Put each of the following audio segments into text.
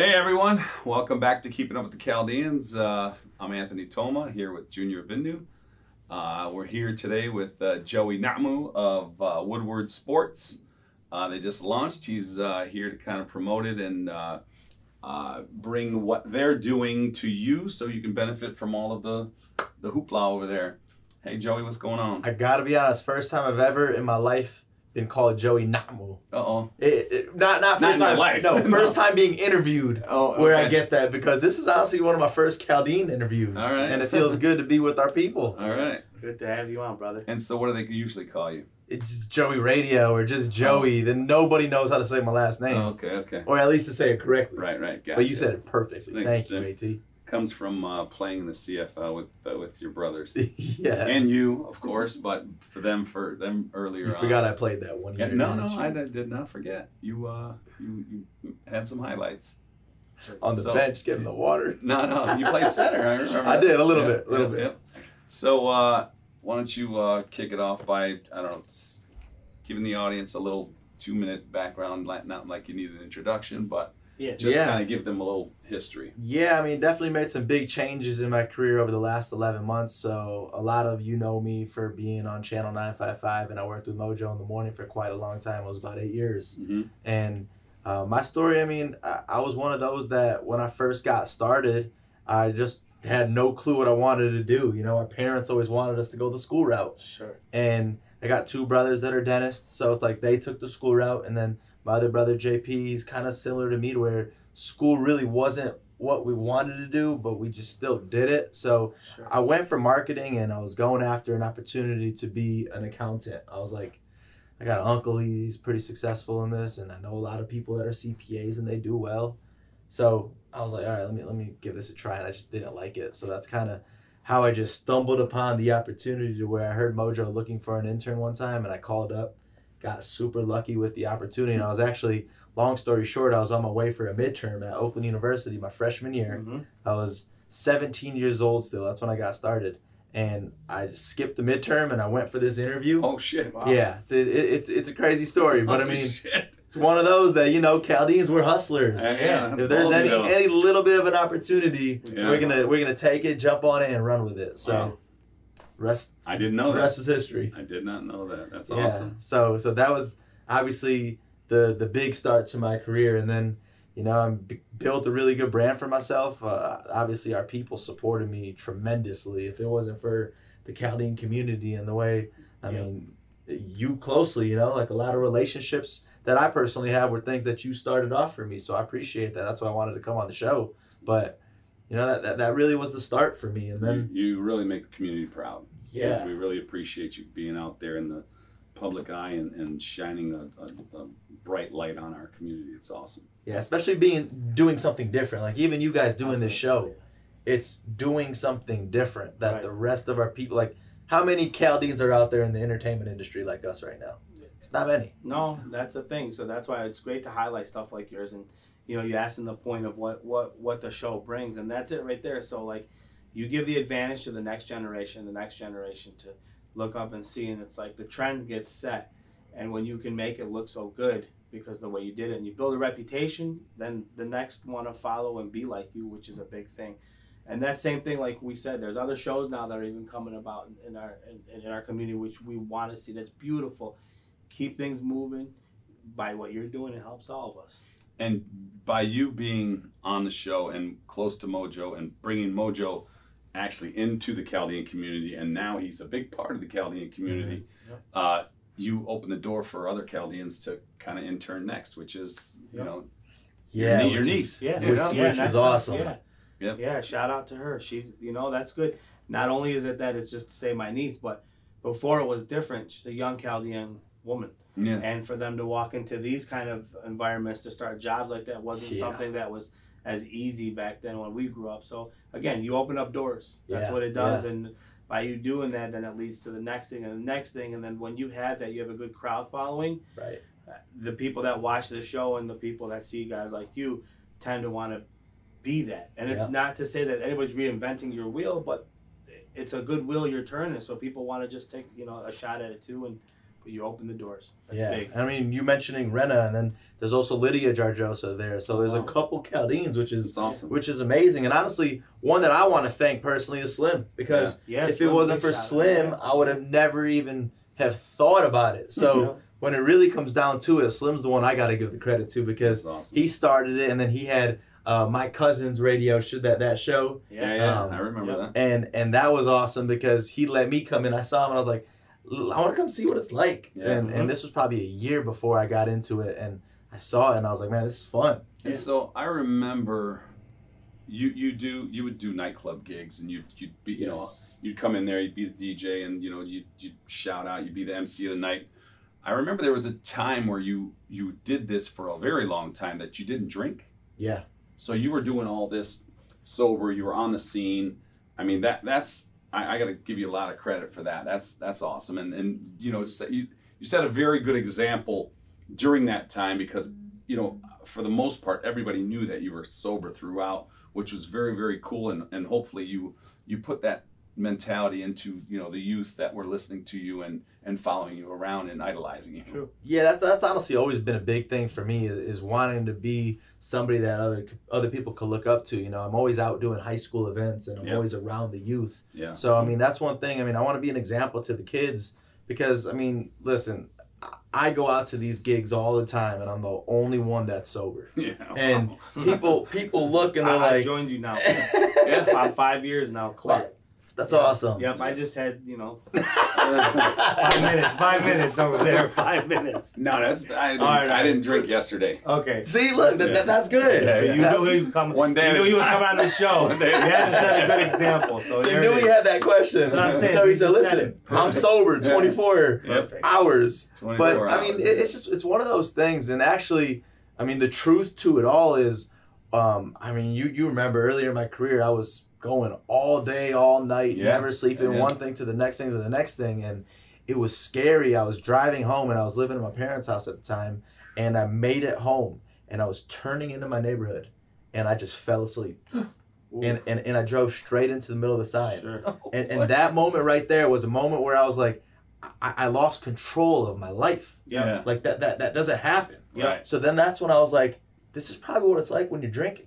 Hey everyone, welcome back to Keeping Up with the Chaldeans. Uh, I'm Anthony Toma here with Junior Vindu. Uh, we're here today with uh, Joey Namu of uh, Woodward Sports. Uh, they just launched. He's uh, here to kind of promote it and bring what they're doing to you so you can benefit from all of the, the hoopla over there. Hey Joey, what's going on? I gotta be honest, first time I've ever in my life been called Joey Namu. Uh oh. It, it, not not Not first in your time. life. No, No. first time being interviewed. Oh, Where I get that because this is honestly one of my first Chaldean interviews, All right. and it feels good to be with our people. All right. Good to have you on, brother. And so, what do they usually call you? It's just Joey Radio or just Joey. Then nobody knows how to say my last name, Oh, okay, okay. or at least to say it correctly. Right, right. Gotcha. But you said it perfectly. Thank Thank, you, you, comes from uh, playing in the CFL with uh, with your brothers yes. and you, of course. But for them, for them earlier. You on. forgot I played that one Yeah, no, no. I did not forget. You, uh, you, you had some highlights. on the So- bench getting the water. No, no, you played center. I remember. I did, a little Yeah, bit, a little yeah, bit. yeah. So, uh, why don't you uh, kick it off by I don't know, giving the audience a little two minute background, not like you need an introduction, but Yeah. just Yeah. kind of give them a little history. Yeah, I mean, definitely made some big changes in my career over the last 11 months. So, a lot of you know me for being on Channel 955, and I worked with Mojo in the morning for quite a long time. It was about eight years. hmm And uh, my story, I mean, I, I was one of those that when I first got started, I just had no clue what I wanted to do. You know, our parents always wanted us to go the school route Sure. and I got two brothers that are dentists, so it's like they took the school route, and then my other brother JP, he's kind of similar to me, to where school really wasn't what we wanted to do, but we just still did it. So Sure. I went for marketing, and I was going after an opportunity to be an accountant. I was like, I got an uncle, he's pretty successful in this, and I know a lot of people that are CPAs and they do well. So I was like, all right, let me let me give this a try, and I just didn't like it. So that's kind of how I just stumbled upon the opportunity to where I heard Mojo looking for an intern one time, and I called up, got super lucky with the opportunity, and I was actually, long story short, I was on my way for a midterm at Oakland University my freshman year. Mhm. I was 17 years old still. That's when I got started, and I just skipped the midterm and I went for this interview. Oh shit! Wow. Yeah, it's, it, it's it's a crazy story, but I Oh, mean, shit. it's one of those that you know, Chaldeans were hustlers. Uh, yeah, if there's any though. any little bit of an opportunity, Yeah. we're gonna we're gonna take it, jump on it, and run with it. So, Wow. Rest I didn't know the that. rest is history. I did not know that. That's yeah. awesome. So so that was obviously the the big start to my career, and then you know I b- built a really good brand for myself. Uh, obviously, our people supported me tremendously. If it wasn't for the Chaldean community and the way, I Yeah. mean, you closely, you know, like a lot of relationships that I personally have were things that you started off for me. So I appreciate that. That's why I wanted to come on the show. But you know that that, that really was the start for me. And then you, you really make the community proud. yeah, We really appreciate you being out there in the public eye and, and shining a, a, a bright light on our community. It's awesome. yeah, especially being doing something different. Like even you guys doing this show. it's doing something different that Right. the rest of our people like how many Chaldeans are out there in the entertainment industry like us right now it's not many No, that's the thing. So that's why it's great to highlight stuff like yours, and you know, you asked in the point of what what what the show brings, and that's it right there. So like, you give the advantage to the next generation, the next generation to look up and see, and it's like the trend gets set, and when you can make it look so good because the way you did it, and you build a reputation, then the next want to follow and be like you, which is a big thing. And that same thing, like we said, there's other shows now that are even coming about in our in, in our community, which we want to see. That's beautiful. Keep things moving by what you're doing. It helps all of us. And by you being on the show and close to Mojo and bringing Mojo actually into the Chaldean community, and now he's a big part of the Chaldean community, Yep. uh, you open the door for other Chaldeans to kind of intern next, which is, you Yep. know, yeah your, your which is- niece. Yeah, you Which- know? which is that's- awesome. Yeah, Yep. yeah. Shout out to her. She's, you know, that's good. Not only is it that it's just to say my niece, but before it was different. She's a young Chaldean woman, Yeah. and for them to walk into these kind of environments to start jobs like that wasn't Yeah. something that was as easy back then when we grew up. So again, you open up doors. That's Yeah, what it does, and by you doing that, then it leads to the next thing and the next thing, and then when you have that, you have a good crowd following. right uh, the people that watch the show and the people that see guys like you tend to want to be that. And it's Yeah. not to say that anybody's reinventing your wheel, but it's a good wheel you're turning, so people want to just take you know a shot at it too. And you open the doors. That's yeah, big. I mean, you mentioning Rena, and then there's also Lydia Jarjosa there. So there's a couple Chaldeans, which is awesome. which is amazing. And honestly, one that I want to thank personally is Slim because Yeah, if it wasn't for shout out. Slim, I would have never even have thought about it. So Yeah. when it really comes down to it, Slim's the one I got to give the credit to because awesome. he started it, and then he had uh, my cousin's radio show that that show, yeah, yeah, Um, I remember yeah. that. and and that was awesome because he let me come in. I saw him, and I was like, "L- I want to come see what it's like. Yeah. And Mhm. and this was probably a year before I got into it, and I saw it, and I was like, man, this is fun. So I remember you you do you would do nightclub gigs and you you'd be you know you'd come in there you'd be the DJ and you know you you'd shout out you'd be the MC of the night. I remember there was a time where you you did this for a very long time that you didn't drink. Yeah. So you were doing all this sober. You were on the scene. I mean that that's I, I got to give you a lot of credit for that. That's that's awesome. And and you know it's, you you set a very good example during that time because you know for the most part everybody knew that you were sober throughout, which was very very cool. And and hopefully you you put that mentality into you know the youth that were listening to you and and following you around and idolizing you. True. Yeah, that's, that's honestly always been a big thing for me is, is wanting to be somebody that other other people could look up to. You know, I'm always out doing high school events and I'm Yeah. always around the youth. Yeah. So I mean, that's one thing. I mean, I want to be an example to the kids because I mean, listen, I- I go out to these gigs all the time and I'm the only one that's sober. Yeah. And people people look and they're I, I like, joined you now. yeah, five, five years now, clear. That's Yeah. awesome. Yep, I just had you know five minutes, five minutes over there, five minutes. No, that's I didn't, All right, I didn't drink yesterday. Okay. See, look, that, that, that's good. Yeah, yeah. You That's- knew he was coming. One day You knew he was time. coming on the show. One You day at had to set a good example. So You knew he had that question. That's what I'm saying. So he said, listen. I'm sober 24 Perfect. hours. 24 But I mean, it, it's just it's one of those things. And actually, I mean, the truth to it all is, um, I mean, you you remember earlier in my career, I was going all day, all night, Yeah. never sleeping, Yeah. one thing to the next thing to the next thing, and it was scary. I was driving home, and I was living in my parents' house at the time, and I made it home, and I was turning into my neighborhood, and I just fell asleep, and and, and I drove straight into the middle of the side. Sure. And, and that moment right there was a moment where I was like, I, I lost control of my life. Yeah. Like that, that that doesn't happen. Yeah. Right. So then that's when I was like, this is probably what it's like when you're drinking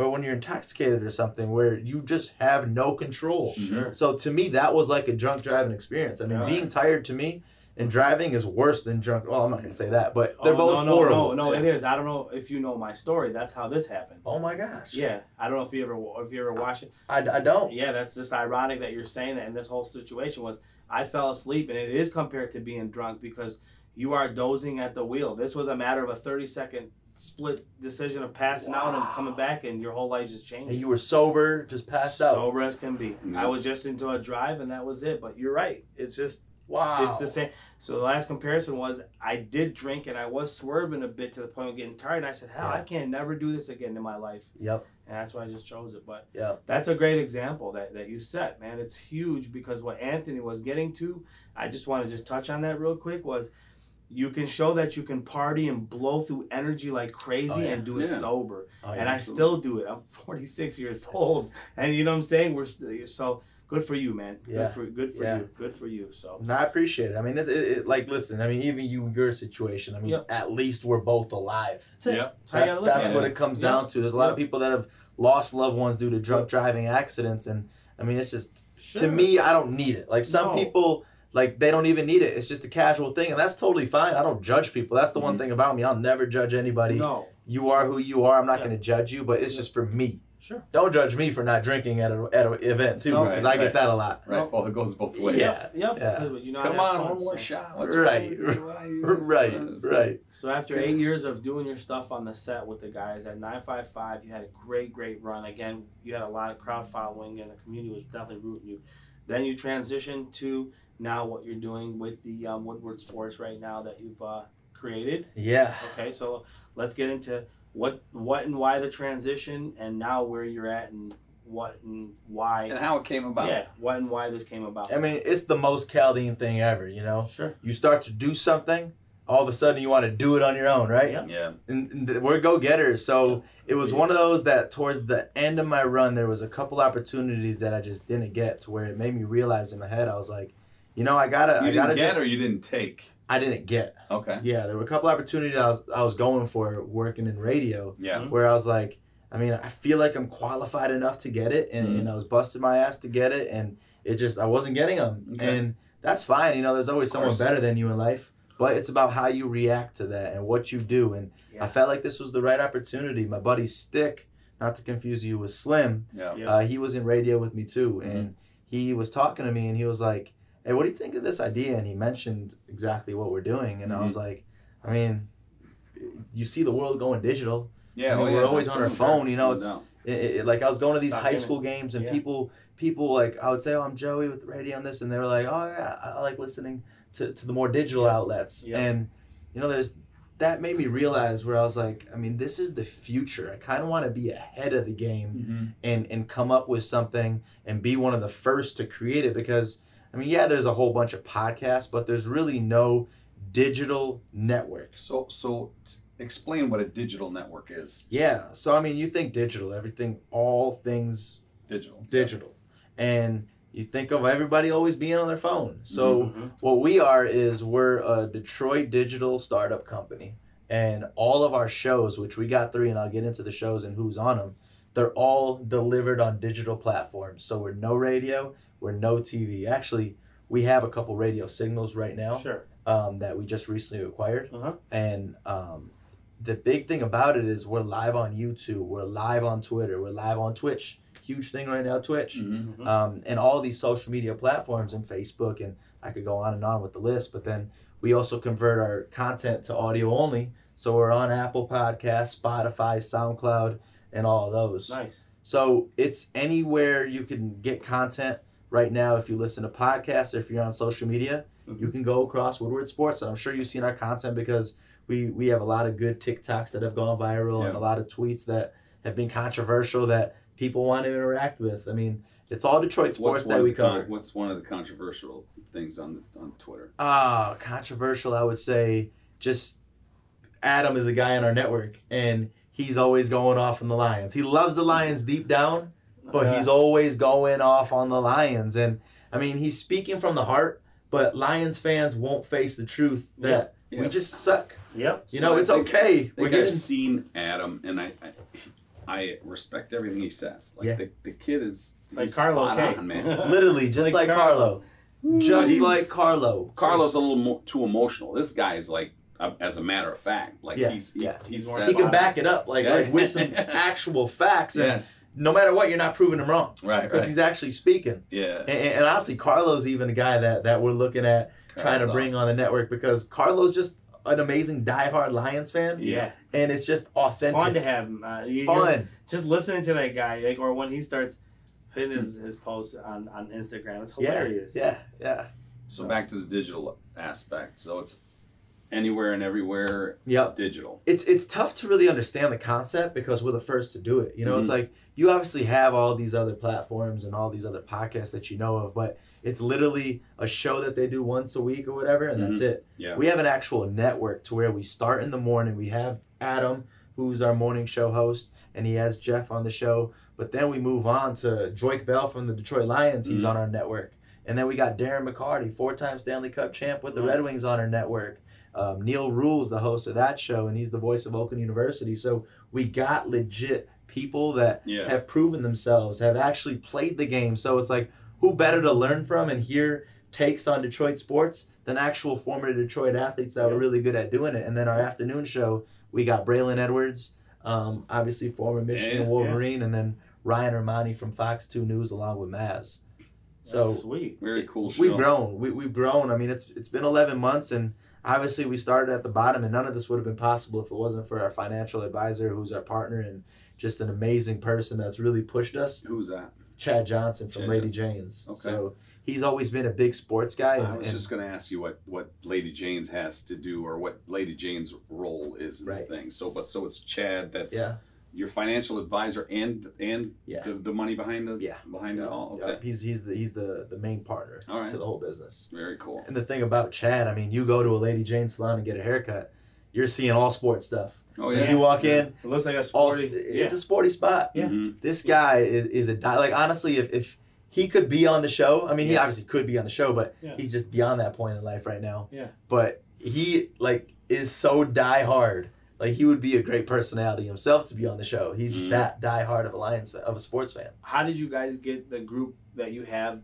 or when you're intoxicated or something where you just have no control. Sure. So to me, that was like a drunk driving experience. I mean, Yeah. being tired to me and driving is worse than drunk. Well, I'm not gonna say that, but they're Oh, both no, no, horrible. No, no, it is. I don't know if you know my story. That's how this happened. Oh my gosh. Yeah, I don't know if you ever if you ever watched it. I, I don't. Yeah, that's just ironic that you're saying that. And this whole situation was I fell asleep, and it is compared to being drunk because you are dozing at the wheel. This was a matter of a 30 second split decision of passing out and coming back, and your whole life just changed. And you were sober, just passed out. sober as can be. Yeah. I was just into a drive, and that was it. But you're right. It's just Wow. it's the same. So the last comparison was I did drink and I was swerving a bit to the point of getting tired. And I said, "Hell, Yeah. I can't never do this again in my life." Yep. And that's why I just chose it. But yeah, that's a great example that, that you set, man. It's huge because what Anthony was getting to, I just want to just touch on that real quick was you can show that you can party and blow through energy like crazy Oh, yeah. and do it Yeah. sober. Oh, and yeah. I still do it. I'm 46 years old. And you know what I'm saying? We're still so good for you, man. Yeah. Good for good for Yeah. you. Good for you. So No, I appreciate it. I mean, it, it, it, like, listen. I mean, even you, your situation. I mean, Yep. at least we're both alive. that's it. Yep. That's That- gotta that's at what it. it comes Yeah. down to. There's a lot of people that have lost loved ones due to drunk driving accidents, and I mean, it's just Sure. to me, I don't need it. Like some No. people, like they don't even need it. It's just a casual thing, and that's totally fine. I don't judge people. That's the one Mhm. thing about me. I'll never judge anybody. No. You are who you are. I'm not Yeah. going to judge you, but it's Yeah. just for me. Sure. Don't judge me for not drinking at a at an event too, No. because Right, I get that a lot. Right. Well, it goes both ways. Yeah. Yep. Yeah. You know, Come on, have one more so- shot. What's Right. wrong with you? Why you- Right, right. So after eight years of doing your stuff on the set with the guys at 955, you had a great, great run. Again, you had a lot of crowd following, and the community was definitely rooting you. Then you transitioned to now what you're doing with the um, Woodward Sports right now that you've uh, created. Yeah. Okay, so let's get into what, what and why the transition, and now where you're at, and what and why. And how it came about. Yeah, what and why this came about. I mean, it's the most Chaldean thing ever. You know, sure. you start to do something, all of a sudden you want to do it on your own, right? Yep. Yeah. and, and we're go getters. So it was one of those that towards the end of my run, there was a couple opportunities that I just didn't get to where it made me realize in my head I was like, you know, I gotta, You I didn't gotta get just. or you didn't take. I didn't get. Okay. Yeah, there were a couple opportunities I was I was going for working in radio Yeah. Mhm. where I was like, I mean, I feel like I'm qualified enough to get it, and, Mhm. and I was busting my ass to get it, and it just I wasn't getting them, Okay. and that's fine. You know, there's always someone better than you in life, but it's about how you react to that and what you do. And Yeah. I felt like this was the right opportunity. My buddy Stick, not to confuse you with Slim, Yeah. Yeah. uh, he was in radio with me too, Mm-hmm. and he was talking to me, and he was like, "Hey, what do you think of this idea?" And he mentioned exactly what we're doing, and I Mm-hmm. was like, "I mean, you see the world going digital." Yeah. I mean, oh, we're yeah, always on our phone, you know, it's- doubt. It, it, like I was going to these Stuck high it. school games, and Yeah. people, people like I would say, "Oh, I'm Joey with the radio on this," and they were like, "Oh yeah, I, I like listening to, to the more digital Yeah. outlets." Yeah. And you know, there's that made me realize where I was like, I mean, this is the future. I kind of want to be ahead of the game Mhm. and and come up with something and be one of the first to create it because I mean, yeah, there's a whole bunch of podcasts, but there's really no digital network. So, so t- explain what a digital network is. Yeah, so I mean, you think digital, everything, all things Digital. digital, and you think of everybody always being on their phone. So Mhm. what we are is we're a Detroit digital startup company, and all of our shows, which we got three, and I'll get into the shows and who's on them, they're all delivered on digital platforms. So we're no radio, we're no TV. Actually, we have a couple radio signals right now Sure. um, that we just recently acquired, Uh-huh. and um, the big thing about it is we're live on YouTube, we're live on Twitter, we're live on Twitch. Huge thing right now, Twitch Mhm. Mhm. um, and all these social media platforms and Facebook, and I could go on and on with the list. But then we also convert our content to audio only, so we're on Apple Podcasts, Spotify, SoundCloud, and all of those. Nice. So it's anywhere you can get content right now. If you listen to podcasts, or if you're on social media, Mhm. you can go across Woodward Sports, and I'm sure you've seen our content because we we have a lot of good TikToks that have gone viral and a lot of tweets that have been controversial that people want to interact with. I mean, it's all Detroit sports that we the con- cover. what's one of the controversial things on on Twitter? Ah, controversial. I would say just Adam is a guy on our network, and he's always going off on the Lions. He loves the Lions deep down, but Yeah. he's always going off on the Lions. And I mean, he's speaking from the heart, but Lions fans won't face the truth that we Yes. just suck. Yep. You So know, I it's think- okay. We're think getting I've seen Adam, and I, I, I respect everything he says. Like Yeah. the, the kid is Like he's Carlo spot K. on, man. literally just like, Like Carlo. Just He- like Carlo. Carlos a little more, too emotional. This guy is like, uh, as a matter of fact, like Yeah, he's he, yeah. he He's more says, He can back it up like Yeah. like with some actual facts, and yes, no matter what, you're not proving him wrong right, because right, he's actually speaking. yeah. And, and honestly, Carlo's even a guy that that we're looking at trying to bring awesome. on the network because Carlo's just an amazing diehard Lions fan, Yeah. and it's just It's authentic, fun to have him. Uh, you- fun. Just listening to that guy, like, or when he starts hitting his, his posts on, on Instagram, it's Yeah, hilarious. yeah, yeah, So back to the digital aspect. So it's anywhere and everywhere yep. digital. It's it's tough to really understand the concept because we're the first to do it. You know, it's Mhm. like you obviously have all these other platforms and all these other podcasts that you know of, but it's literally a show that they do once a week or whatever, and that's it. Yeah. We have an actual network to where we start in the morning. We have Adam, who's our morning show host, and he has Jeff on the show. But then we move on to Joique Bell from the Detroit Lions. He's Mhm. on our network. And then we got Darren McCarty, four-time Stanley Cup champ with the. Red Wings on our network. Um, Neil Rules, the host of that show, and he's the voice of Oakland University. So we got legit people that Yeah. have proven themselves, have actually played the game. So it's like, who better to learn from and hear takes on Detroit sports than actual former Detroit athletes that were really good at doing it? And then our afternoon show, we got Braylon Edwards, um, obviously former Michigan yeah, Wolverine, and then Ryan Ermanni from Fox 2 News along with Maz. So That's sweet. Very cool show. we've grown. We, we've grown. I mean, it's it's been 11 months, and obviously we started at the bottom, and none of this would have been possible if it wasn't for our financial advisor, who's our partner and just an amazing person that's really pushed us. Who's that? Chad Johnson from Chad Lady Johnson. Jane's. Okay. So he's always been a big sports guy. And, I was and- just going to ask you what, what Lady Jane's has to do or what Lady Jane's role is in Right. the thing. So, but so it's Chad that's yeah, your financial advisor and and Yeah. the, the money behind the Yeah. behind it all. yeah. Okay, He's he's the he's the the main partner All right. to the whole business. very cool. And the thing about Chad, I mean, you go to a Lady Jane salon and get a haircut, you're seeing all sports stuff. Oh Like, yeah, you walk in, It looks like a all sporty. it's a sporty spot. Yeah. Mhm. this guy is, is a di- like honestly if, if he could be on the show i mean he obviously could be on the show but Yeah. he's just beyond that point in life right now Yeah. but he like is so die hard. Like he would be a great personality himself to be on the show. He's Mhm. that die hard of a Lions fa- of a sports fan. How did you guys get the group that you have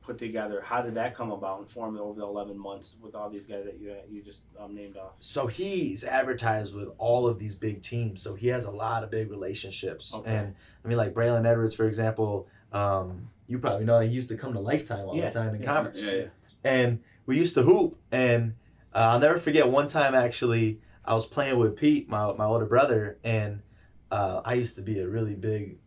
put together? How did that come about and form over the eleven months with all these guys that you you just um, named off? So he's advertised with all of these big teams. So he has a lot of big relationships. Okay. And I mean, like Braylon Edwards, for example. Um, you probably know he used to come to Lifetime all Yeah, the time in yeah. Commerce. Yeah, yeah. and we used to hoop and uh, i'll never forget one time actually i was playing with pete my, my older brother and uh, i used to be a really big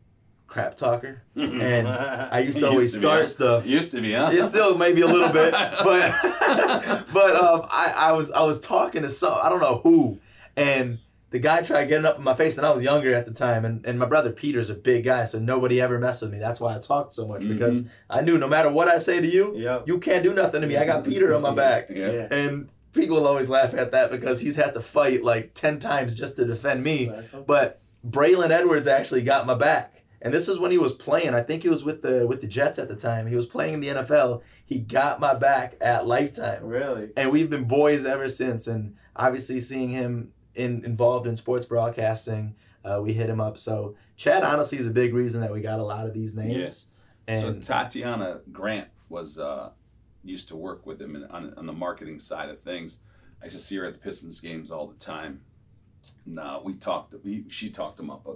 crap talker and i used to always used to start huh? stuff Used to be, huh? it's still maybe a little bit but but um, I, I was i was talking to some i don't know who and the guy tried getting up in my face and i was younger at the time and, and my brother peter's a big guy so nobody ever messed with me that's why i talked so much because i knew no matter what i say to you Yep. you can't do nothing to me i got peter on my back Yeah. Yeah. and people will always laugh at that because he's had to fight like 10 times just to defend me. But Braylon Edwards actually got my back. And this is when he was playing. I think he was with the with the Jets at the time. He was playing in the NFL. He got my back at Lifetime. really. And we've been boys ever since. And obviously seeing him in involved in sports broadcasting, uh, we hit him up. So Chad honestly is a big reason that we got a lot of these names. And so Tatiana Grant was uh, used to work with him in, on, on the marketing side of things. I used to see her at the Pistons games all the time. No, we talked. We she talked him up a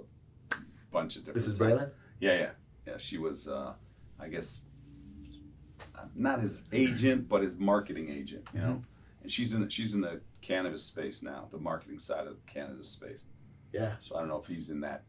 bunch of different. this is. Braylon? Yeah, yeah, yeah. She was, uh, I guess, uh, not his agent, but his marketing agent. You know, Mm-hmm. and she's in she's in the cannabis space now, the marketing side of the cannabis space. Yeah. So I don't know if he's in that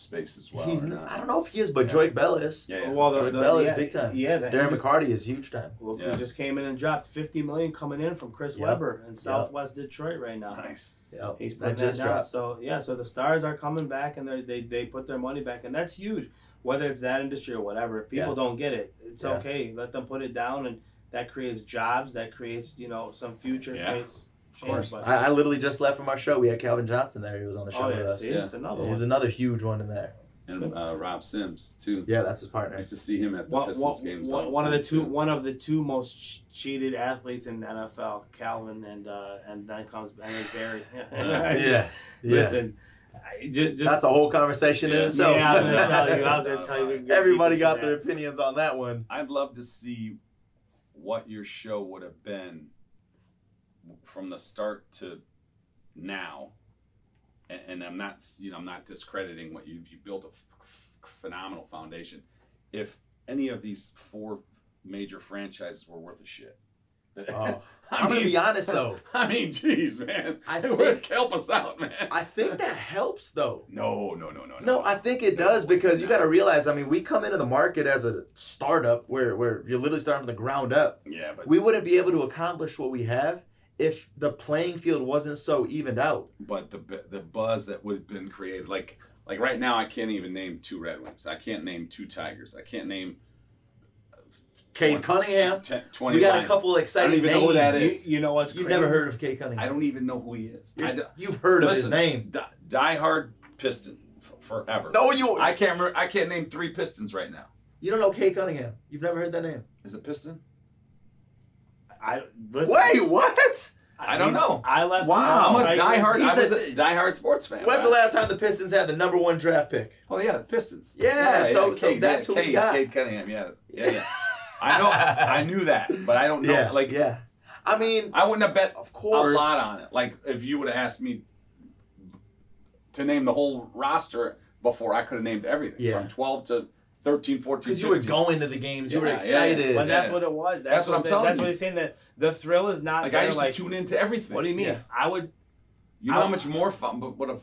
space as well. He's or not. I don't know if he is, but Yeah. Joique Bell is. Yeah, yeah. Well, the, Jordan the, Bell is big time. Yeah, the Darren Henderson- McCarty is huge time. Look Yeah. who just came in and dropped 50 million coming in from Chris Yep. Webber in Southwest Detroit right now. nice. Yep. He's putting that just down. dropped. So yeah, so the stars are coming back and they they they put their money back and that's huge. Whether it's that industry or whatever, people Yeah. don't get it. It's Yeah. okay. Let them put it down and that creates jobs. That creates you know some future. Yeah. Creates Of course. I, I literally just left from our show. We had Calvin Johnson there. He was on the show oh with us. see, Yeah. it's another He's one. another huge one in there. And uh, Rob Sims too. Yeah, that's his I partner. used to see him at the One, Pistons one- games. one- one of the two too. one of the two most ch- cheated athletes in the NFL, Calvin and uh, and then comes Henry Berry. Yeah, yeah. Listen, I, just, just that's a whole conversation in itself. Yeah, I was gonna tell you. I was gonna tell you. we can get Everybody got their that. opinions on that one. I'd love to see what your show would have been from the start to now. And, and I'm not, you know, I'm not discrediting what you've you built a f- phenomenal foundation. If any of these four major franchises were worth a shit. Oh. I I'm gonna be honest though. I mean, jeez, man. I It would help us out, man. I think that helps though. no, no, no, no, no. No, I think it No, does because you got to realize. I mean, we come into the market as a startup where where you're literally starting from the ground up. Yeah, but We wouldn't be able to accomplish what we have if the playing field wasn't so evened out. but the the buzz that would have been created like like right now I can't even name two Red Wings. I can't name two Tigers. I can't name uh, Cade 20 Cunningham. 10 20 We got a Lions. couple exciting even know names. who that You, you know what's You've crazy? never heard of Cade Cunningham. I don't even know who he is. I d- You've heard of Listen, his name. die, diehard Piston f- forever. No, you I can't remember, I can't name three Pistons right now. you don't know Cade Cunningham. You've never heard that name. Is it Piston? I listen. Wait, what? I don't know. I left. Wow. I'm a diehard. I was the- a diehard sports fan. When's right? the last time the Pistons had the number one draft pick? Oh yeah, the Pistons. Yeah, so- so Cade, that's yeah, who we got. Cade Cunningham. Yeah, yeah, yeah. I know. I knew that, but I don't know. yeah, like, yeah. I mean, I wouldn't have bet of course a lot on it. Like if you would have asked me to name the whole roster before, I could have named everything Yeah. from 12 to 13, 14, because you were 15. going to the games, you were Yeah, yeah, excited. But that's Yeah. what it was. That's, That's what I'm they- telling That's you. what he's saying. That the thrill is not Like there. I used like, to tune into everything. what do you mean? Yeah. I would. You know I- how much more fun, but what if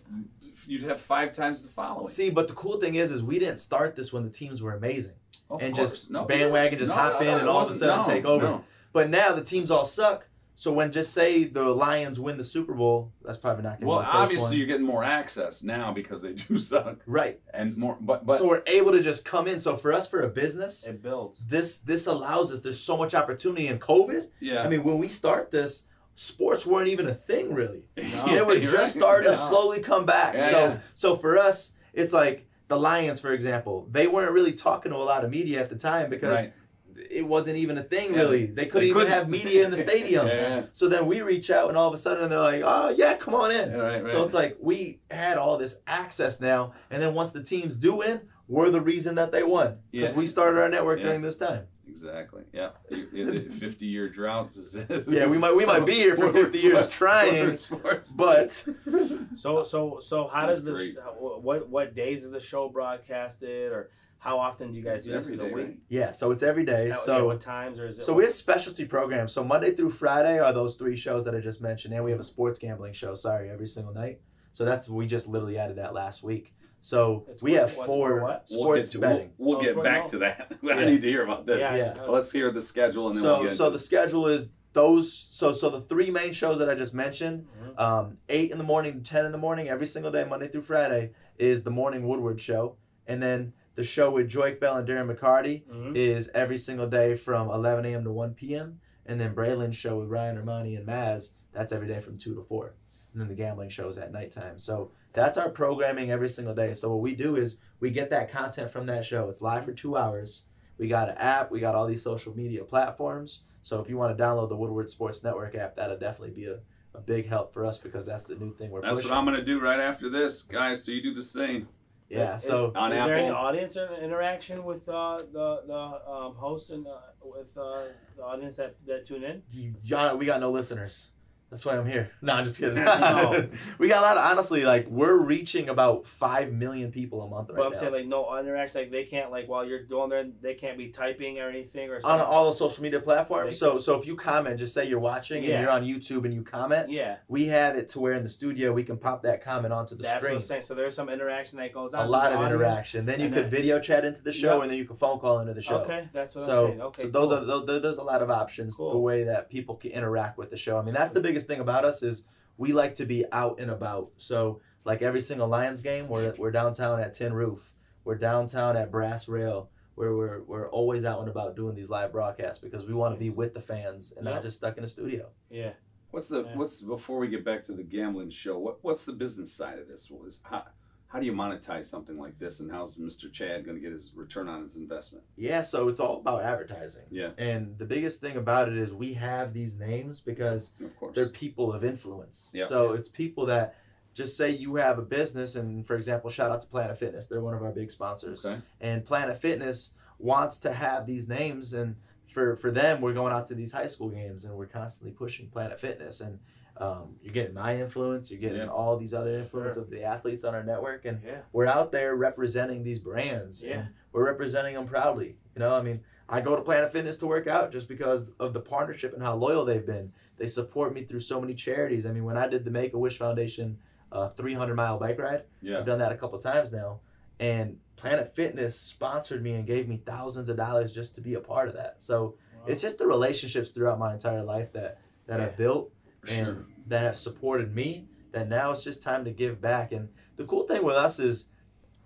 you'd have five times the following? See, but the cool thing is, is we didn't start this when the teams were amazing, Of and course. just No, bandwagon, just no, hop no, in, no, and all of a wasn't- sudden no, take over. no. But now the teams all suck. So when just say the Lions win the Super Bowl, that's probably not going to Well, be the first obviously one. you're getting more access now because they do suck, right. and more. But but so we're able to just come in. So for us, for a business, It builds. this this allows us. There's so much opportunity in COVID. yeah, I mean, when we start this, sports weren't even a thing really. Yeah, they were you're just right. starting to slowly come back. Yeah, so yeah. so for us, it's like the Lions, for example, they weren't really talking to a lot of media at the time because Right. It wasn't even a thing Yeah, really. They couldn't they even couldn't. have media in the stadiums. Yeah. So then we reach out, and all of a sudden they're like, "Oh yeah, come on in." Yeah, right, right. So it's like we had all this access now, and then once the teams do win, we're the reason that they won because Yeah. we started our network Yeah. during this time. Exactly. Yeah. You- you- the Fifty-year drought. Yeah, we might we might be here for 50 years trying, Sports. but So so so how That's does this? great. What what days is the show broadcasted, or how often do you guys do this? Every Is it day, a week? right? yeah, so it's every day. At- yeah, So what times or is it? So we have specialty programs. So Monday through Friday are those three shows that I just mentioned, and we have a sports gambling show. Sorry, every single night. So that's we just literally added that last week. So It's we have four for what? We'll sports to, betting. We'll, we'll Oh, get back to that. I Yeah. need to hear about that. yeah, yeah. Let's hear the schedule and then So we'll get so into the schedule is those. So so the three main shows that I just mentioned, Mhm. um, eight in the morning to ten in the morning every single day, Monday through Friday, is the morning Woodward show, and then the show with Joique Bell and Darren McCarty Mhm. is every single day from 11 a.m. to 1 p.m. And then Braylon's show with Ryan Ermanni and Maz, that's every day from 2 to 4. And then the gambling shows at nighttime. So that's our programming every single day. So what we do is we get that content from that show. It's live for two hours. We got an app. We got all these social media platforms. So if you want to download the Woodward Sports Network app, that'll definitely be a, a big help for us because that's the new thing we're That's pushing. what I'm gonna do right after this, guys. So you do the same. Yeah. So On is there any audience in- interaction with uh, the the um, hosts and uh, with uh, the audience that, that tune in? you, John, we got no listeners. That's why I'm here. No, I'm just kidding. No. we got a lot of honestly, like we're reaching about five million people a month right now. But I'm now. saying like no interaction, like they can't like while you're doing there, they can't be typing or anything or something. on all the social media platforms. They- So so if you comment, just say you're watching Yeah. and you're on YouTube and you comment, yeah, we have it to where in the studio we can pop that comment onto the screen. that's what. I'm saying. So there's some interaction that goes on. A lot of audience. interaction. Then you and could then- video chat into the show and then you can phone call into the show. Okay, that's what so, I'm saying. Okay, so those cool. are those, there's a lot of options the way that people can interact with the show. I mean, that's the biggest thing about us is we like to be out and about. So like every single Lions game, we're we're downtown at Tin Roof, we're downtown at Brass Rail. Where we're, we're always out and about doing these live broadcasts because we want to be with the fans and Yep. not just stuck in a studio. yeah. What's the Yeah. what's before we get back to the gambling show? What what's the business side of this? What is how how do you monetize something like this, and how's Mr. Chad going to get his return on his investment? Yeah, so it's all about advertising. Yeah, And the biggest thing about it is we have these names because they're people of influence. Yeah. So it's people that just say you have a business, and for example, shout out to Planet Fitness. They're one of our big sponsors. Okay. And Planet Fitness wants to have these names, and for for them, we're going out to these high school games, and we're constantly pushing Planet Fitness. And um, you're getting my influence, you're getting Yeah. all these other influence Sure. of the athletes on our network, and Yeah. we're out there representing these brands. Yeah. We're representing them proudly. You know, I mean, I go to Planet Fitness to work out just because of the partnership and how loyal they've been. They support me through so many charities. I mean, when I did the Make a Wish Foundation uh, 300 mile bike ride, yeah, I've done that a couple times now, and Planet Fitness sponsored me and gave me thousands of dollars just to be a part of that. So it's just the relationships throughout my entire life that that. I've built and sure. that have supported me that now it's just time to give back. And the cool thing with us is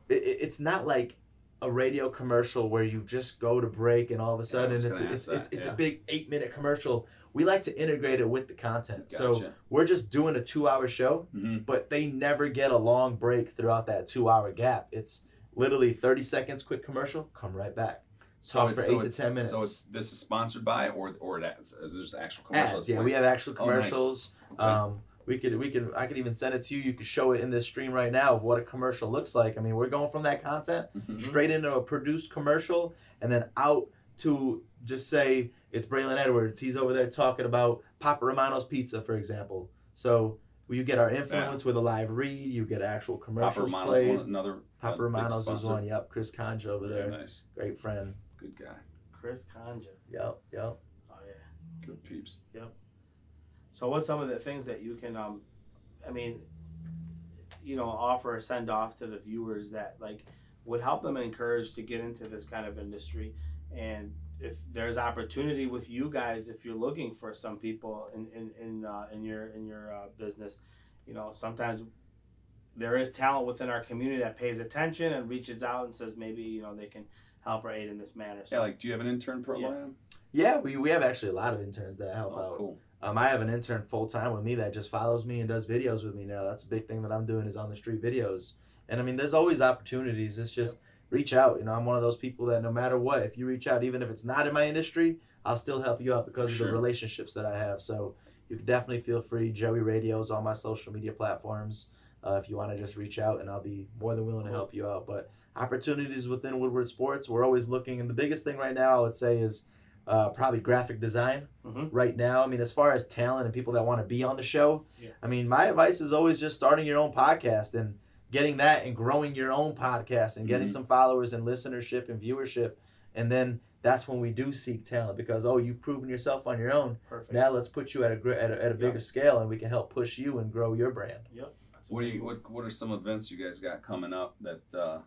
it, it- it's not like a radio commercial where you just go to break and all of a sudden was it's gonna it's, it's, it's yeah. a big eight minute commercial. We like to integrate it with the content. So we're just doing a two hour show hmm but they never get a long break throughout that two hour gap. It's literally 30 seconds quick commercial come right back So Talk it's for so to it's 10 minutes. so it's this is sponsored by or or it is is this actual commercials? ads yeah we have actual Oh, nice. commercials Okay. Um, we could we could I could even send it to you. You could show it in this stream right now of what a commercial looks like. I mean, we're going from that content Mhm. straight into a produced commercial and then out to just say it's Braylon Edwards. He's over there talking about Papa Romano's Pizza, for example. So you get our influence with a live read. You get actual Papa commercials Romano's played. one, another. uh, Papa big Romano's is one. Yep, Chris Conja over Very there, nice, great friend. Good guy, Chris Conja. Yep, yep. Oh yeah. good peeps. Yep. So what's some of the things that you can um I mean you know offer or send off to the viewers that like would help them encourage to get into this kind of industry and if there's opportunity with you guys if you're looking for some people in in in, uh, in your in your uh, business you know sometimes there is talent within our community that pays attention and reaches out and says maybe you know they can help or aid in this manner so Yeah, like, do you have an intern program? Yeah, we, we have actually a lot of interns that help Oh, out. cool. Um, I have an intern full time with me that just follows me and does videos with me now. That's a big thing that I'm doing is on the street videos. And I mean, there's always opportunities. It's just reach out. You know, I'm one of those people that no matter what, if you reach out, even if it's not in my industry, I'll still help you out because For of sure. the relationships that I have. So you can definitely feel free. Joey Radio's on my social media platforms. Uh, if you want to just reach out, and I'll be more than willing to help you out. But opportunities within Woodward Sports, we're always looking. And the biggest thing right now, I would say, is uh, probably graphic design. Mhm. Right now, I mean, as far as talent and people that want to be on the show, Yeah. I mean, my advice is always just starting your own podcast and getting that and growing your own podcast and getting Mhm. some followers and listenership and viewership. And then that's when we do seek talent because oh, you've proven yourself on your own. Perfect. Now let's put you at a gr- at a, at a bigger Yeah. scale and we can help push you and grow your brand. Yep. What do you what What are some events you guys got coming up that uh,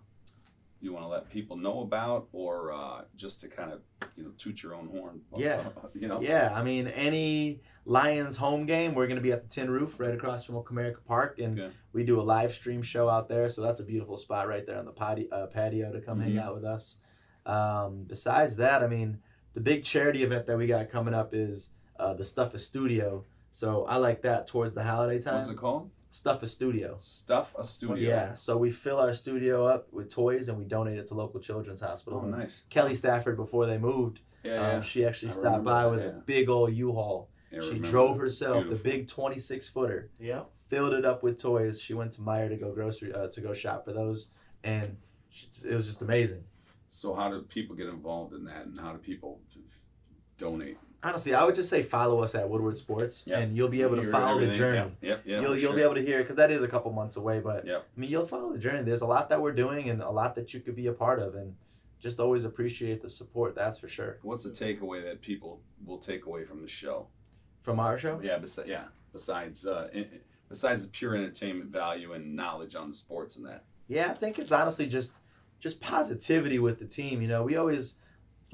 you want to let people know about, or uh, just to kind of you know toot your own horn? Yeah. you know. Yeah, I mean, any Lions home game, we're going to be at the Tin Roof right across from Comerica Park, and Okay. we do a live stream show out there. So that's a beautiful spot right there on the patio, uh, patio to come hang Mhm. out with us. Um, besides that, I mean, the big charity event that we got coming up is uh, the Stuff is Studio. So I like that towards the holiday time. What's it called? Stuff a Studio. Stuff a studio. Yeah, so we fill our studio up with toys and we donate it to local children's hospital. Oh, nice. Kelly Stafford, before they moved, Yeah, yeah. um, she actually I stopped remember by that, with yeah. a big old U-Haul. Yeah, she drove herself Beautiful. the big 26 footer, Yep. filled it up with toys. She went to Meijer to go grocery uh, to go shop for those, and she, it was just amazing. So how do people get involved in that, and how do people donate? Honestly, I would just say follow us at Woodward Sports, Yeah. and you'll be able to follow the everything. journey. Yep, yep, yeah, you'll you'll sure. be able to hear because that is a couple months away, but Yep. I mean you'll follow the journey. There's a lot that we're doing and a lot that you could be a part of, and just always appreciate the support. That's for sure. What's a takeaway that people will take away from the show? From our show, Yeah, besi- yeah. Besides, uh, in- besides the pure entertainment value and knowledge on the sports and that. Yeah, I think it's honestly just just positivity with the team. You know, we always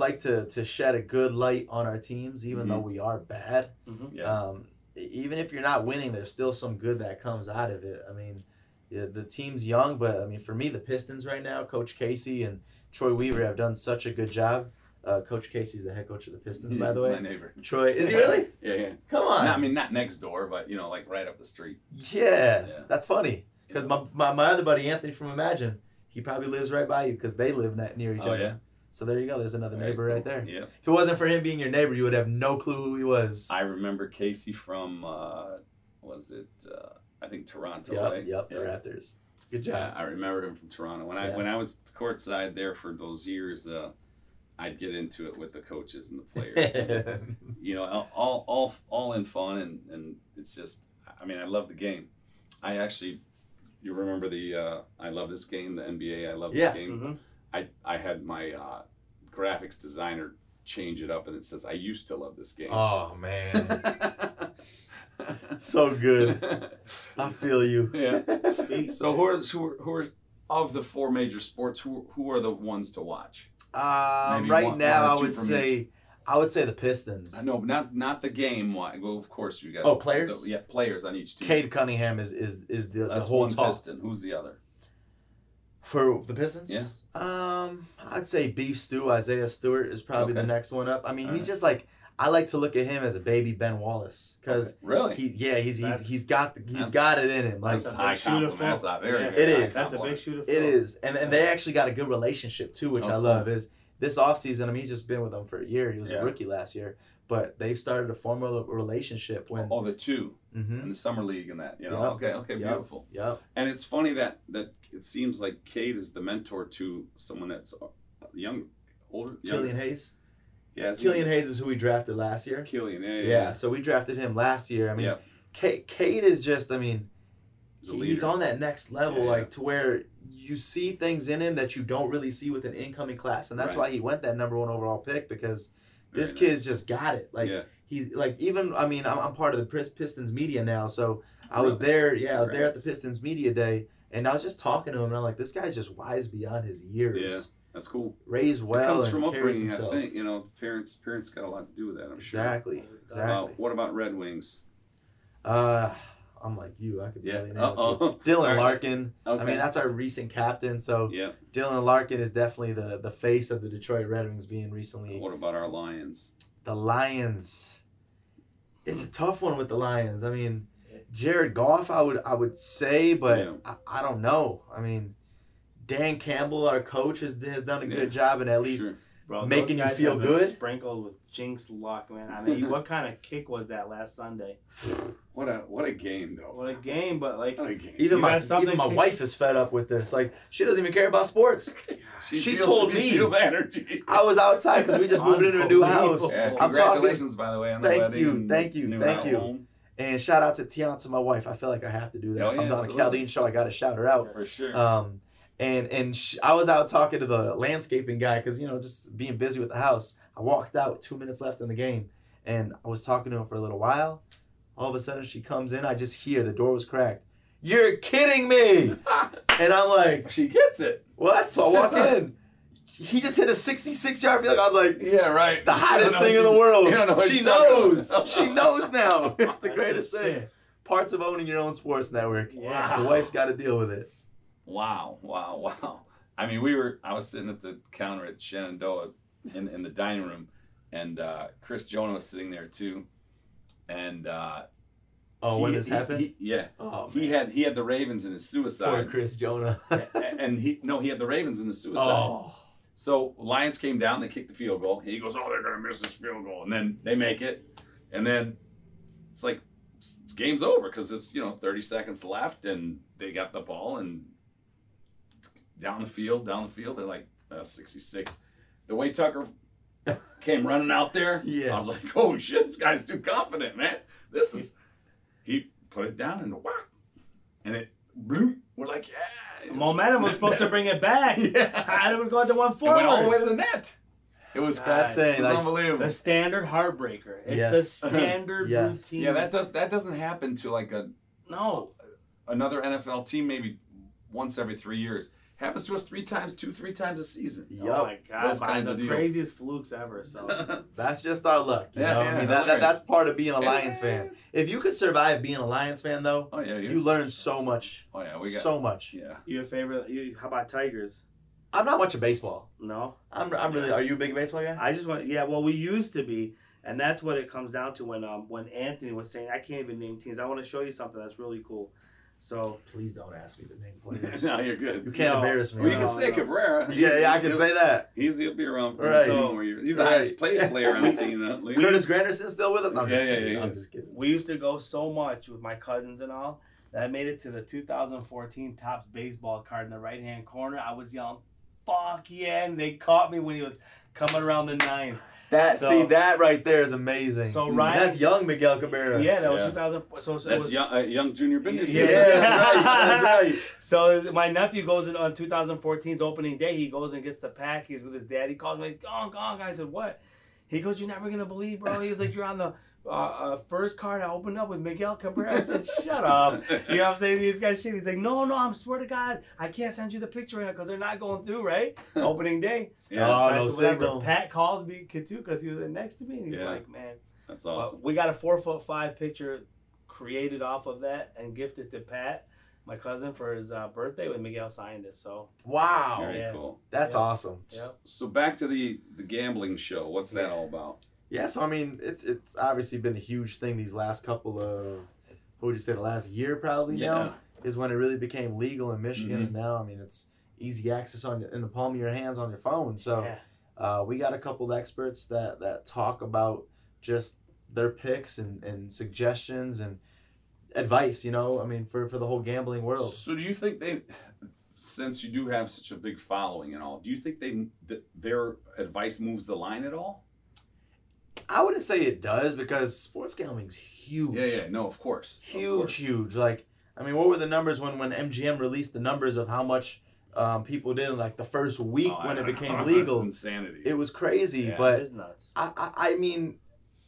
like to to shed a good light on our teams, even though we are bad. Mm-hmm. Yeah. Um, even if you're not winning, there's still some good that comes out of it. I mean, yeah, the team's young, but I mean, for me, the Pistons right now, Coach Casey and Troy Weaver have done such a good job. Uh, Coach Casey's the head coach of the Pistons, by the way. my neighbor. Troy, is he really? Yeah, yeah. Come on. No, I mean, not next door, but you know, like right up the street. yeah, Yeah. that's funny. Because my, my, my other buddy Anthony from Imagine, he probably lives right by you because they live ne- near each Oh, other. yeah? So there you go. There's another Very neighbor right there. Yeah. If it wasn't for him being your neighbor, you would have no clue who he was. I remember Casey from, uh, was it, uh, I think Toronto, yep, right? yep, the Raptors. Good Yeah, job. I remember him from Toronto. When I Yeah. when I was courtside there for those years, uh, I'd get into it with the coaches and the players. and, you know, all, all all all in fun, and and it's just, I mean, I love the game. I actually, you remember the uh, I love this game, the NBA. I love this Yeah. game. Mm-hmm. I I had my uh, graphics designer change it up, and it says I used to love this game. oh man, so good. I feel you. Yeah. So who are who are, who are of the four major sports? Who who are the ones to watch? Um, right one- now, one I would from say, I would say the Pistons. I know, not not the game. Why? Well, of course you got. Oh, players? the- yeah, players on each team. Cade Cunningham is is is the, the That's whole one talk Piston. Who's the other? For the Pistons. Yeah. Um, I'd say Beef Stew Isaiah Stewart is probably the next one up. I mean, he's Alright. just like I like to look at him as a baby Ben Wallace because Okay. really, he yeah he's he's he's got the, he's got it in him like that's That's a a high big shooter compliment. That's a very Yeah. good It high is. That's a big shooter. It is, and and they actually got a good relationship too, which I love. Is this offseason, I mean, he's just been with them for a year. He was Yeah. a rookie last year, but they've started a relationship when. Oh, the two Mm-hmm. in the summer league and that. You know. Yep. Okay. Okay. Yep. Beautiful. yeah And it's funny that that it seems like Cade is the mentor to someone that's uh, young, older. Younger. Killian Hayes. Yeah. Killian? Hayes is who we drafted last year. Killian. Yeah. Yeah, Yeah. so we drafted him last year. I mean, Yeah. Cade, Cade is just, I mean, He's he's on that next level, yeah. like to where you see things in him that you don't really see with an incoming class, and that's Right. why he went that number one overall pick because Very this nice. kid's just got it. Like yeah. he's like even I mean I'm, I'm part of the Pistons media now, so I was there. Yeah, I was there at the Pistons media day, and I was just talking to him, and I'm like, this guy's just wise beyond his years. Yeah. That's cool. Raised well it comes from upbringing, himself. I think. You know, parents parents got a lot to do with that. I'm sure. Exactly. Uh, Exactly. what about Red Wings? Uh, I'm like you. I could Yeah. barely name. Dylan right. Larkin. Okay. I mean, that's our recent captain. So yeah. Dylan Larkin is definitely the the face of the Detroit Red Wings being recently. What about our Lions? The Lions. It's a tough one with the Lions. I mean, Jared Goff, I would I would say, but Yeah. I, I don't know. I mean, Dan Campbell, our coach, has, has done a Yeah, good job and at least Sure. Bro, Making you feel good? Sprinkled with jinx luck, man. I mean, what kind of kick was that last Sunday? What a what a game though. What a game! But like, game. even my even my kick- wife is fed up with this. Like she doesn't even care about sports. she told me- she feels energy. I was outside because we just moved into a new house. Yeah, I'm talking- congratulations, by the way, on the Thank wedding. you, thank you, new thank you. home. And shout out to Tiana, my wife. I feel like I have to do that. Oh, if yeah, I'm down a at Chaldean show, I got to shout her out. For sure. Um, and and sh- I was out talking to the landscaping guy because you know just being busy with the house. I walked out two minutes left in the game, and I was talking to him for a little while. All of a sudden, she comes in. I just hear the door was cracked. You're kidding me! And I'm like, she gets it. what? So I walk in. He just hit a 66 yard field. I was like, Yeah, right. it's the hottest thing in the world. know She knows. She knows now. It's the That's greatest thing. Parts of owning your own sports network. Yeah. The wife's got to deal with it. Wow, wow, wow. I mean, we were. I was sitting at the counter at Shenandoah in in the dining room, and uh, Chris Jonah was sitting there too, and uh, Oh, he- when this he- happened? he- yeah, oh, he man. had he had the Ravens in his suicide. Poor Chris Jonah. and he no, he had the Ravens in the suicide. oh. So Lions came down, they kicked the field goal. He goes, "Oh, they're gonna miss this field goal," and then they make it, and then it's like it's game's over because it's you know 30 seconds left, and they got the ball and down the field, down the field. They're like uh, 66. The way Tucker came running out there, Yeah. I was like, "Oh shit, this guy's too confident, man. This is." He put it down and whack, and it blew. We're like, "Yeah." Momentum was supposed to bring it back. Yeah. I'd have gone to one It went all the way to the net. It was, That's it was like, unbelievable. The standard heartbreaker. It's Yes. the standard Yes. routine. Yeah, that does that doesn't happen to like a no. another NFL team maybe once every three years. Happens to us three times, two, three times a season. Oh Yup. my god, Those my- kinds the of deals. craziest flukes ever. So That's just our luck. You Yeah, know? yeah, I mean, that, that, that's part of being a Lions It fan. If you could survive being a Lions fan, though, Oh yeah, you learn so much. Oh yeah, we got so much. yeah. your favorite? You, how about Tigers? I'm not much of baseball. No, I'm, I'm really. Are you a big baseball guy? I just want. Yeah, well, we used to be, and that's what it comes down to when um when Anthony was saying I can't even name teams. I want to show you something that's really cool. So Please don't ask me to name players. no, you're good. You can't No. embarrass me. Well, you can say. Cabrera. yeah, He's- yeah, I can say that. He's he'll be around for Right. so more years. He's the Right. highest paid player on the team. Though. Curtis Granderson still with us? I'm just Yeah, yeah, kidding. yeah, I'm just kidding. we used to go so much with my cousins and all that I made it to the 2014 Topps baseball card in the right hand corner. I was yelling, "Fuck yeah!" and they caught me when he was coming around the ninth. That So- see that right there is amazing. So Mm, Ryan- that's young Miguel Cabrera. Yeah, that was Yeah. 2004. So, so That's was, young, uh, young junior Bindi. Yeah. Yeah, that's right. That's right. So my nephew goes in on 2014's opening day. He goes and gets the pack. He's with his dad. He calls me, like, "Gong, gong." I said, "What?" He goes, "You're never gonna believe, bro." He was like, "You're on the uh, uh, first card I opened up with Miguel Cabrera." I said, "Shut up." You know what I'm saying? These guys shit. He's like, "No, no, I'm swear to God, I can't send you the picture right now because they're not going through, right? Opening day." Yeah, Oh, I no said, "Whatever." signal. Pat calls me too because he was next to me, and he's Yeah. like, "Man." that's Well, awesome. we got a four foot five picture created off of that and gifted to Pat, my cousin, for his uh, birthday when Miguel signed it. So, Wow. Very yeah. cool. That's Yeah. awesome. yeah. So back to the the gambling show. What's that Yeah. all about? Yeah, so I mean, it's it's obviously been a huge thing these last couple of what would you say the last year probably now is when it really became legal in Michigan, Mhm. and now I mean it's easy access on in the palm of your hands on your phone. So yeah. uh, we got a couple of experts that that talk about just their picks and, and suggestions and advice. You know, I mean for for the whole gambling world. So do you think they, since you do have such a big following and all, do you think they th- their advice moves the line at all? I wouldn't say it does because sports gambling's huge. Yeah, yeah, no, of course, Of huge, course. huge. Like, I mean, what were the numbers when when MGM released the numbers of how much um, people did in like the first week Oh, I when it became know. legal? That's insanity. It was crazy, Yeah. but is nuts. I, I I mean,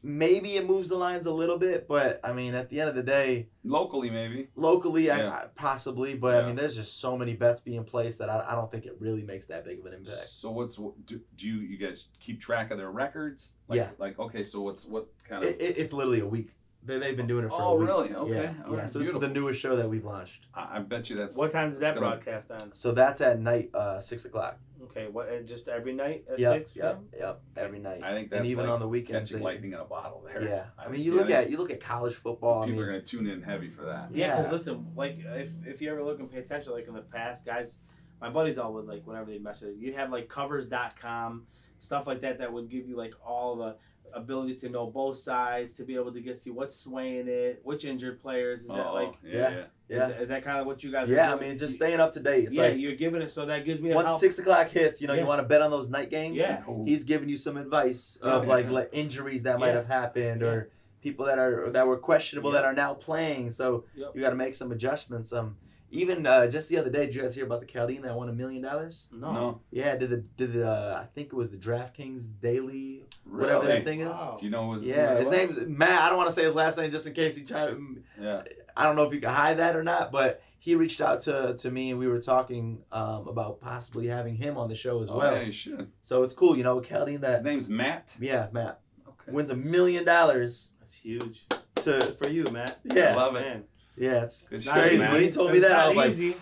maybe it moves the lines a little bit, but I mean, at the end of the day, Locally, maybe. locally, Yeah. I, I possibly, but Yeah. I mean, there's just so many bets being placed that I, I don't think it really makes that big of an impact. So what's do, do you you guys keep track of their records? Like, Yeah. Like okay, so what's what kind of? It, it, it's literally a week. They, they've been doing it for oh a week. Oh really? Okay. Yeah, All yeah. right, So this is the newest show that we've launched. I, I bet you that's. What time does that's that gonna- broadcast on? So that's at night, uh, six o'clock. Okay, what? uh, Just every night at Yep, six? yep, yep. Every night. I think that's and even like on the weekends. catching they- lightning in a bottle there. Yeah, I mean, you yeah, look at you look at college football. I People mean, are going to tune in heavy for that. Yeah, because Yeah. listen, like if if you ever look and pay attention, like in the past, guys my buddies all would like whenever they mess with it. You'd have like covers.com, stuff like that that would give you like all the ability to know both sides, to be able to get see what's swaying it, which injured players. Is that Oh, like yeah, Yeah. yeah. Yeah. is, is that kind of what you guys are Yeah, I mean, just staying up to date. It's yeah, like you're giving it so that gives me a once help. six o'clock hits, you know, Yeah. you want to bet on those night games. Yeah. He's giving you some advice Yeah. of like, like injuries that might have happened Yeah. or people that are that were questionable Yep. that are now playing. So Yep. you got to make some adjustments. Um, even uh, just the other day, did you guys hear about the Chaldean that won a million dollars? No. No, Yeah, did the did the uh, I think it was the DraftKings Daily whatever that thing is. Wow. Do you know his? Yeah, who his it was? name's Matt. I don't want to say his last name just in case he try. Yeah. I don't know if you can hide that or not, but he reached out to, to me and we were talking um, about possibly having him on the show as Oh, well. yeah, you should. So it's cool, you know, Chaldean His that His name's Matt. yeah, Matt Okay. wins a million dollars That's huge to for you, Matt. Yeah. Love it. Man, yeah, it's, Good it's shit, crazy. man. When he told me that, I was easy. like,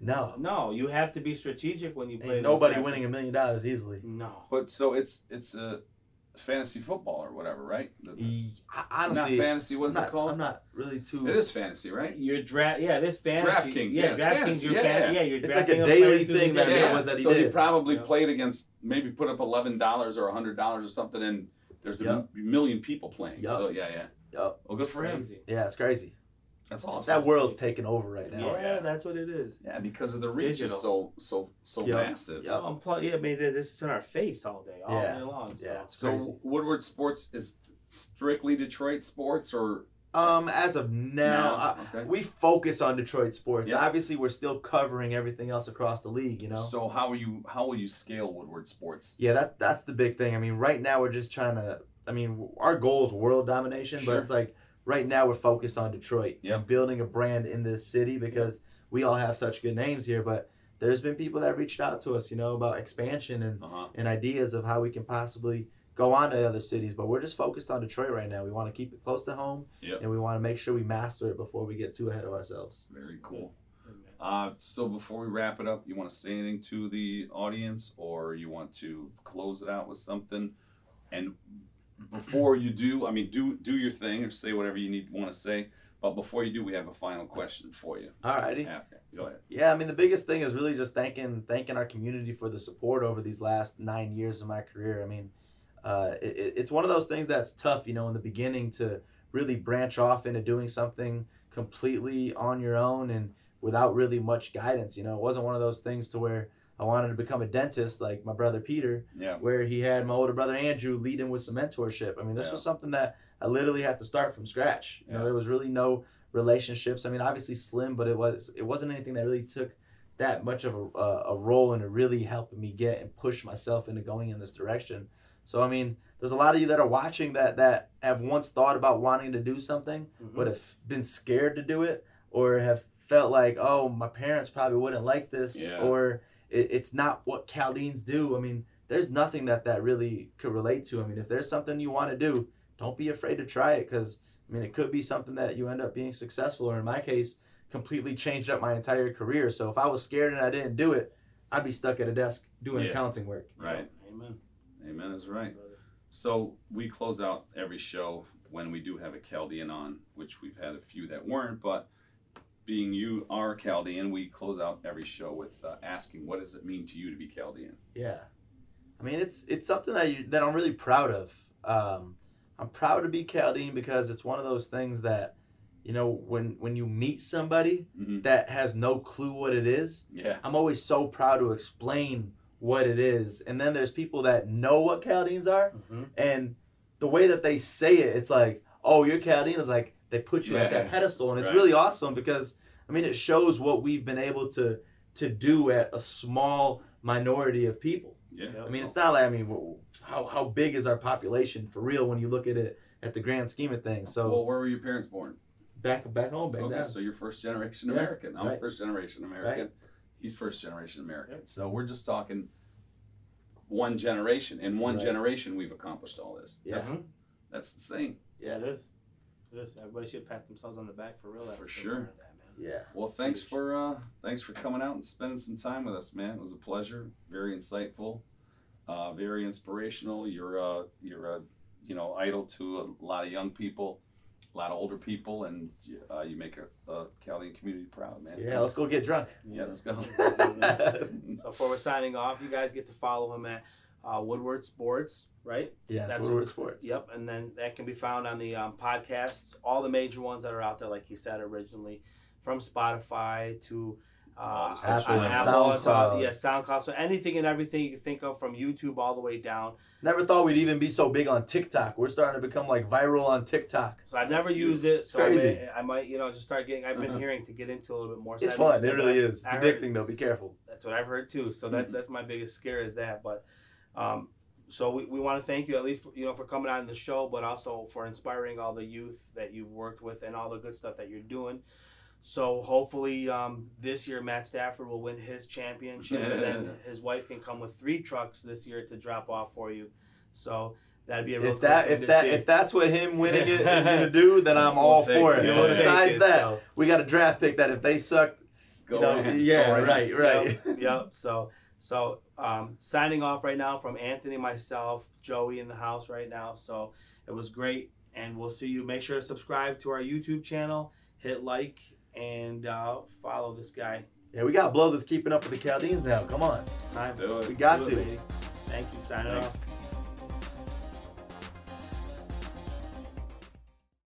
no, No, you have to be strategic when you play. ain't nobody winning a million dollars easily. No. But so it's it's a fantasy football or whatever, right? The- He, I- not honestly, fantasy. What I'm is not, it called? I'm not really too. It is fantasy, right? Your draft, yeah, this fantasy. DraftKings, yeah, yeah, it's DraftKings. fantasy, You're yeah, fan- yeah. yeah, you're It's like a daily players thing that day. it yeah. was that he so he probably Yeah. played against maybe put up eleven dollars or hundred dollars or something, and there's a Yep. m- million people playing. Yep. So yeah, yeah. Yup. Well, good for him. Crazy. Yeah, it's crazy. That's awesome. That world's taking over right Yeah, now. yeah. that's what it is. Yeah, because of the reach Digital. is so so so Yep. massive. Yep. Um, plus, yeah, I mean, this this is in our face all day, all Yeah. day long. So. Yeah. So Woodward Sports is strictly Detroit sports, or Um, as of now, I- okay. we focus on Detroit sports. Yeah. Obviously, we're still covering everything else across the league. You know. So how are you? How will you scale Woodward Sports? Yeah, that that's the big thing. I mean, right now we're just trying to. I mean, our goal is world domination, Sure. but it's like right now we're focused on Detroit Yep. and building a brand in this city because we all have such good names here. But there's been people that reached out to us, you know, about expansion and Uh huh. and ideas of how we can possibly go on to other cities. But we're just focused on Detroit right now. We want to keep it close to home, Yep. and we want to make sure we master it before we get too ahead of ourselves. Very cool. Uh, so before we wrap it up, you want to say anything to the audience, or you want to close it out with something? And before you do, I mean, do do your thing or say whatever you need want to say. But before you do, we have a final question for you. Alrighty. Yeah, okay, go ahead. Yeah, I mean the biggest thing is really just thanking thanking our community for the support over these last nine years of my career. I mean, uh, it- it's one of those things that's tough, you know, in the beginning to really branch off into doing something completely on your own and without really much guidance. You know, it wasn't one of those things to where I wanted to become a dentist like my brother Peter, Yeah, where he had my older brother Andrew lead him with some mentorship. I mean, this Yeah. was something that I literally had to start from scratch. You know, there was really no relationships. I mean, obviously slim, but it was it wasn't anything that really took that much of a, a, a role into really helping me get and push myself into going in this direction. So I mean, there's a lot of you that are watching that that have once thought about wanting to do something, Mhm. but have been scared to do it, or have felt like, oh, my parents probably wouldn't like this, Yeah. or it, it's not what Chaldeans do. I mean, there's nothing that that really could relate to. I mean, if there's something you want to do, don't be afraid to try it because I mean, it could be something that you end up being successful, or in my case, completely changed up my entire career. So if I was scared and I didn't do it, I'd be stuck at a desk doing Yeah. accounting work. right. Amen. Amen is right. So we close out every show when we do have a Chaldean on, which we've had a few that weren't, but being you are Chaldean, we close out every show with uh, asking, what does it mean to you to be Chaldean? Yeah, I mean, it's it's something that you that I'm really proud of. Um, I'm proud to be Chaldean because it's one of those things that, you know, when when you meet somebody Mhm. that has no clue what it is, Yeah, I'm always so proud to explain what it is. And then there's people that know what Chaldeans are, Mhm. and the way that they say it, it's like, oh, you're Chaldean. It's like they put you at that pedestal, and it's Right. really awesome because I mean, it shows what we've been able to to do at a small minority of people. yeah. I mean, it's not like I mean, how how big is our population for real when you look at it at the grand scheme of things? So well, where were your parents born? back back home, back okay, down. so you're first generation Yeah, American. I'm right. first generation American. He's first generation American. So we're just talking one generation. In one Right. generation, we've accomplished all this. Yeah. That's, that's insane. Yeah. It is. It is. Everybody should pat themselves on the back for real. For sure. That, man. Yeah. Well, thanks Huge. for uh, thanks for coming out and spending some time with us, man. It was a pleasure. Very insightful, uh, very inspirational. You're uh, you're a you know idol to a lot of young people a lot of older people, and uh, you make a, a Chaldean community proud, man. Yeah, let's go get drunk. Yeah, let's go. So before we're signing off, you guys get to follow him at uh, Woodward Sports, right? Yeah, That's- Woodward Sports. Yep, and then that can be found on the um, podcasts, all the major ones that are out there, like he said originally, from Spotify to uh, the social on links. Apple, to- SoundCloud. yeah, SoundCloud. So anything and everything you can think of, from YouTube all the way down. Never thought we'd even be so big on TikTok. We're starting to become like viral on TikTok. So I've never That's used it, so I, crazy. may, I might, you know, just start getting. I've been Uh-huh. hearing to get into a little bit more. It's fun. It really is. It's I heard- addicting though. Be careful. That's what I've heard too. So that's that's my biggest scare is that. But um, so we, we want to thank you at least for, you know for coming on the show, but also for inspiring all the youth that you've worked with and all the good stuff that you're doing. So hopefully um, this year Matt Stafford will win his championship, and then his wife can come with three trucks this year to drop off for you. So that'd be a real If that cool thing if to that see. if that's what him winning it is gonna do, then I'm We'll all for it. it. Yeah. Besides it, that, so- we got a draft pick that if they suck, Go you know, Rams, yeah, go Rams. right, right. yep. So so um, signing off right now from Anthony, myself, Joey in the house right now. So it was great, and we'll see you. Make sure to subscribe to our YouTube channel, hit like, and uh, follow this guy. Yeah, we got blow this keeping up with the Chaldeans now. Come on. Time. Do it. We got Do to. baby. Thank you. Signing Thanks. off.